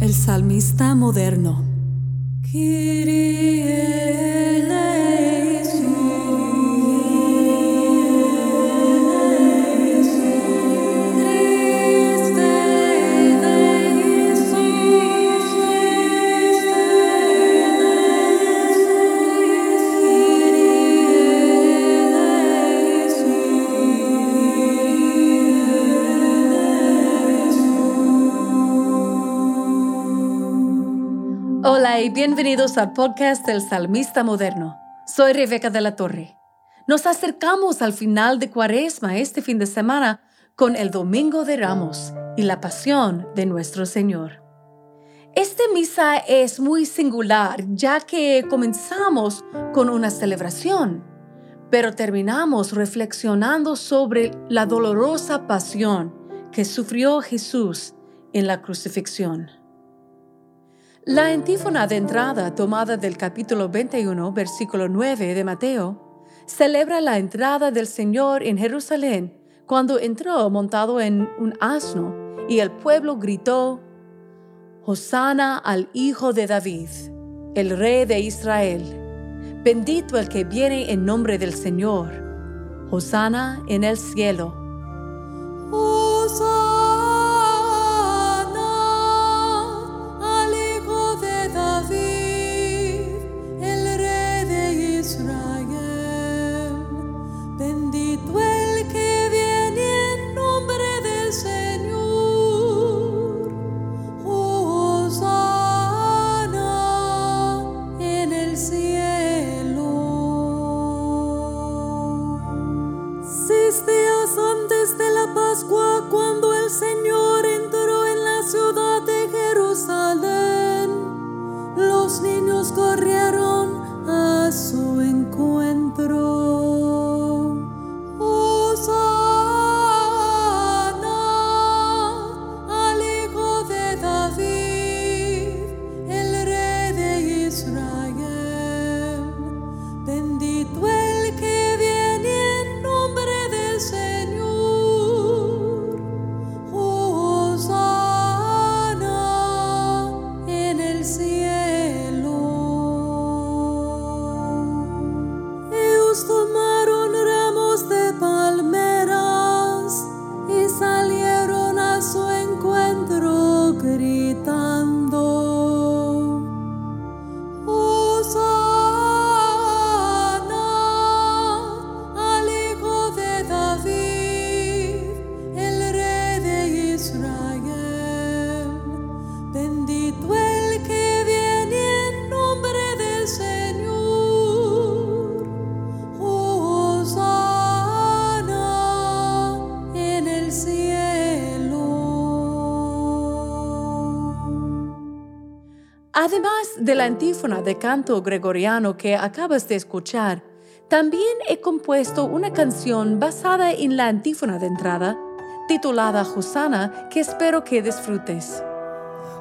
El salmista moderno. Bienvenidos al podcast del Salmista Moderno. Soy Rebeca de la Torre. Nos acercamos al final de Cuaresma este fin de semana con el Domingo de Ramos y la Pasión de nuestro Señor. Esta misa es muy singular ya que comenzamos con una celebración, pero terminamos reflexionando sobre la dolorosa pasión que sufrió Jesús en la crucifixión. La antífona de entrada tomada del capítulo 21, versículo 9 de Mateo, celebra la entrada del Señor en Jerusalén cuando entró montado en un asno y el pueblo gritó, Hosana al Hijo de David, el Rey de Israel. Bendito el que viene en nombre del Señor. Hosana en el cielo. De la antífona de canto gregoriano que acabas de escuchar, también he compuesto una canción basada en la antífona de entrada, titulada Hosanna, que espero que disfrutes.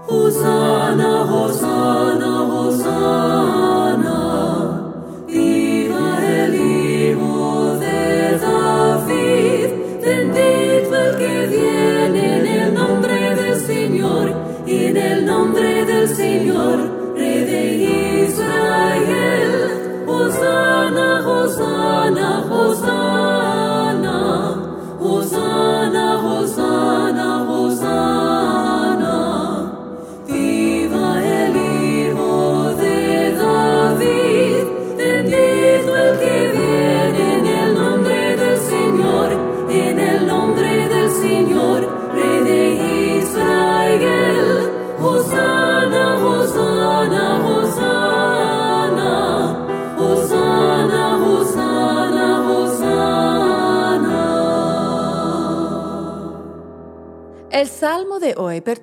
Hosanna, Hosanna, Hosanna,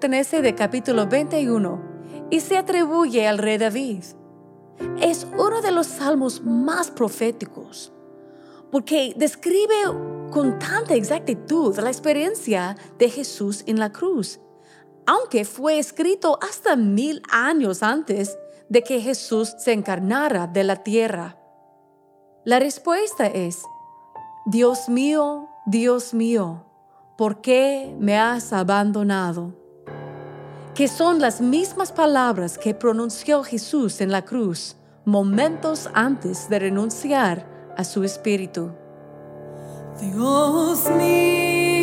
pertenece de capítulo 21 y se atribuye al rey David. Es uno de los salmos más proféticos porque describe con tanta exactitud la experiencia de Jesús en la cruz, aunque fue escrito hasta mil años antes de que Jesús se encarnara de la tierra. La respuesta es, Dios mío, Dios mío, ¿por qué me has abandonado? Que son las mismas palabras que pronunció Jesús en la cruz momentos antes de renunciar a su espíritu. Dios mío,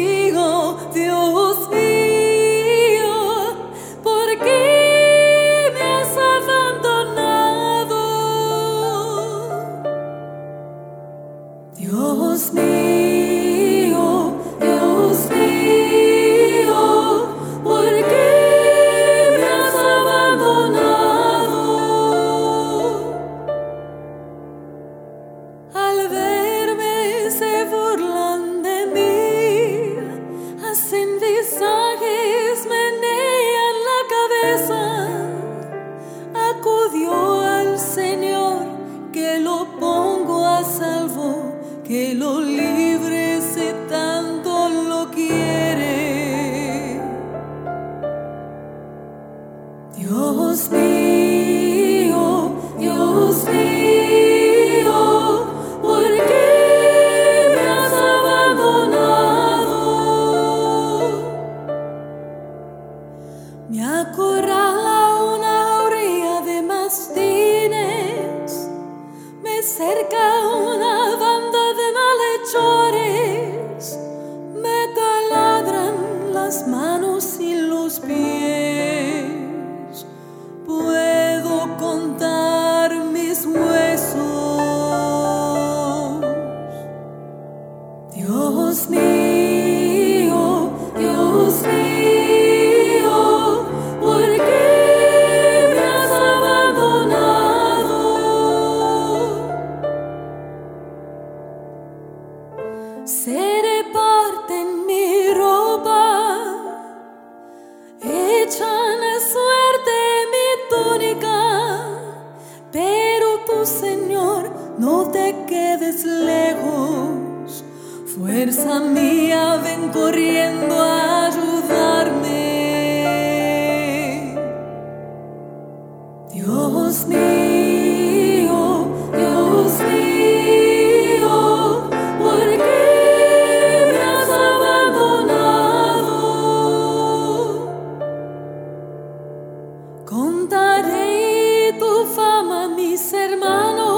que lo libre si tanto lo quiere. Dios mío, Dios mío, ¿por qué me has abandonado? Me acorrala una orilla de mastines, me cerca una las manos y los pies. Fuerza mía, ven corriendo a ayudarme. Dios mío, Dios mío, ¿por qué me has abandonado? Contaré tu fama mis hermanos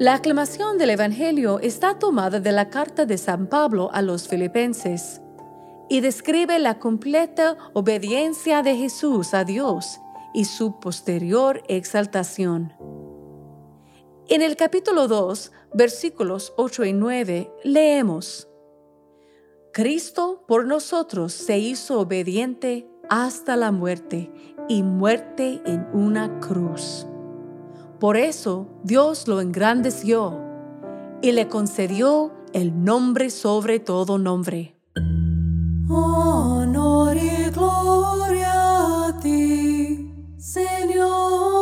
La aclamación del Evangelio está tomada de la carta de San Pablo a los filipenses y describe la completa obediencia de Jesús a Dios y su posterior exaltación. En el capítulo 2, versículos 8 y 9, leemos, Cristo por nosotros se hizo obediente hasta la muerte y muerte en una cruz. Por eso Dios lo engrandeció y le concedió el nombre sobre todo nombre. Honor y gloria a ti, Señor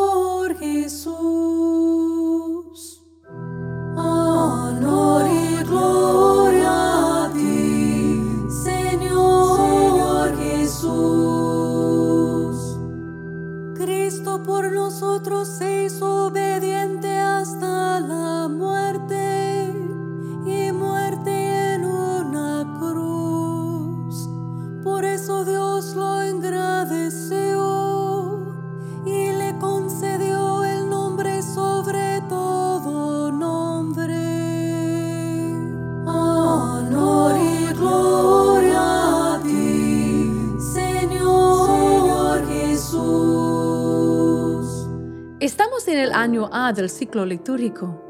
del ciclo litúrgico,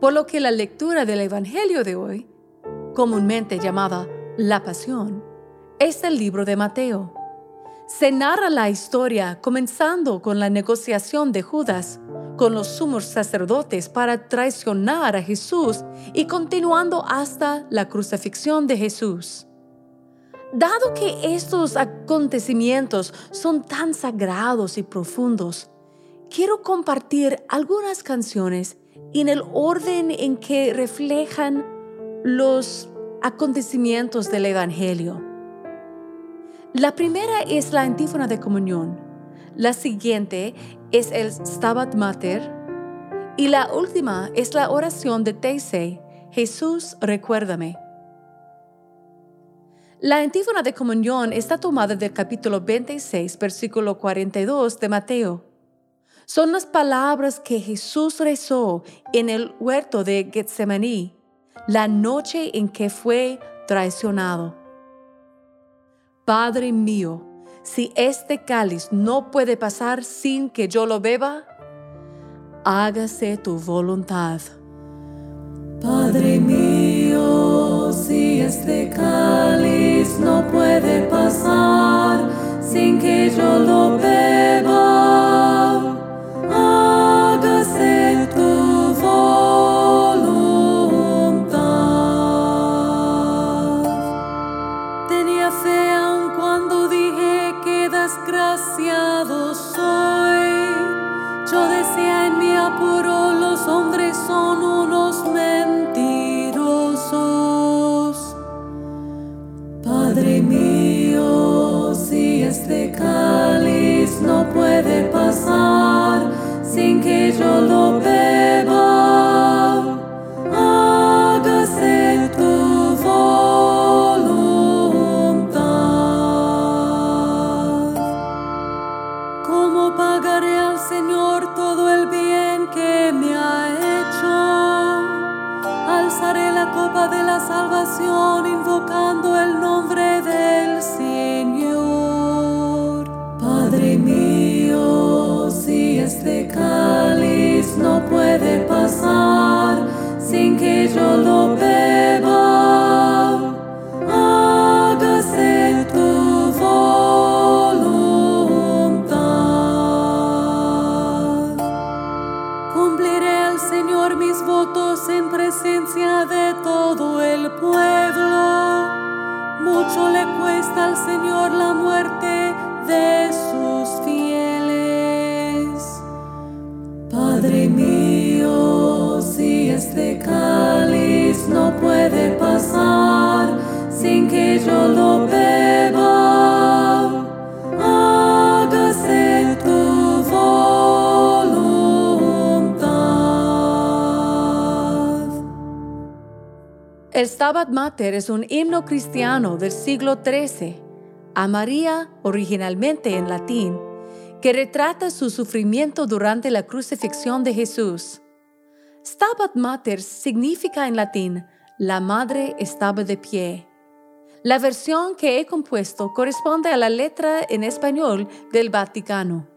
por lo que la lectura del Evangelio de hoy, comúnmente llamada La Pasión, es el libro de Mateo. Se narra la historia comenzando con la negociación de Judas con los sumos sacerdotes para traicionar a Jesús y continuando hasta la crucifixión de Jesús. Dado que estos acontecimientos son tan sagrados y profundos, quiero compartir algunas canciones en el orden en que reflejan los acontecimientos del Evangelio. La primera es la antífona de comunión, la siguiente es el Stabat Mater y la última es la oración de Teise, Jesús recuérdame. La antífona de comunión está tomada del capítulo 26, versículo 42 de Mateo. Son las palabras que Jesús rezó en el huerto de Getsemaní, la noche en que fue traicionado. Padre mío, si este cáliz no puede pasar sin que yo lo beba, hágase tu voluntad. Padre mío, si este cáliz no puede pasar sin que yo lo beba, si Padre mío, si este cáliz no puede pasar sin que yo lo beba, hágase tu voluntad. El Stabat Mater es un himno cristiano del siglo XIII, a María originalmente en latín, que retrata su sufrimiento durante la crucifixión de Jesús. Stabat Mater significa en latín la madre estaba de pie. La versión que he compuesto corresponde a la letra en español del Vaticano.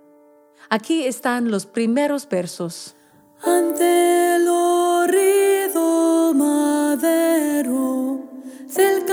Aquí están los primeros versos. Ante el horrido madero del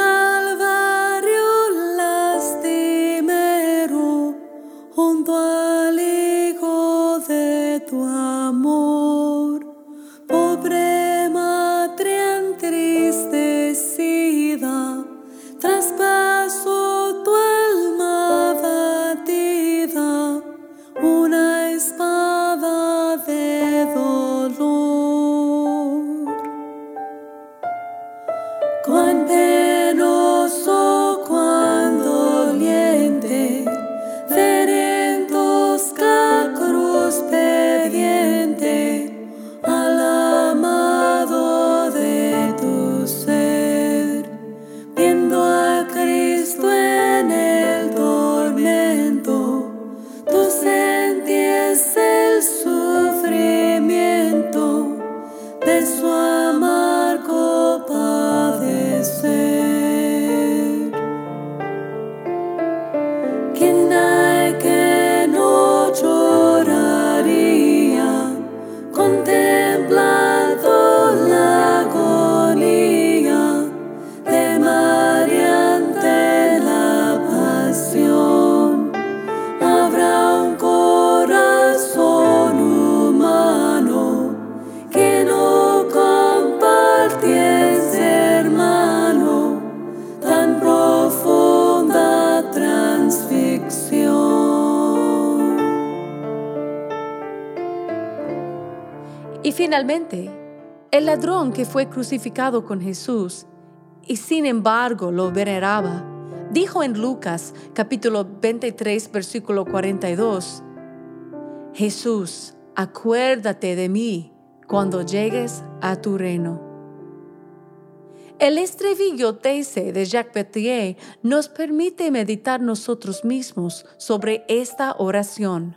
finalmente, el ladrón que fue crucificado con Jesús y sin embargo lo veneraba, dijo en Lucas capítulo 23 versículo 42, Jesús, acuérdate de mí cuando llegues a tu reino. El estribillo Teise de Jacques Petrier nos permite meditar nosotros mismos sobre esta oración.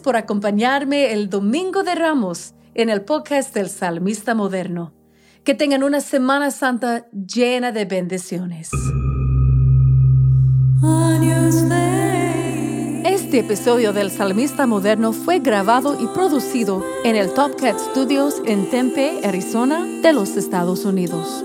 Gracias por acompañarme el Domingo de Ramos en el podcast del Salmista Moderno. Que tengan una Semana Santa llena de bendiciones. Este episodio del Salmista Moderno fue grabado y producido en el Top Cat Studios en Tempe, Arizona, de los Estados Unidos.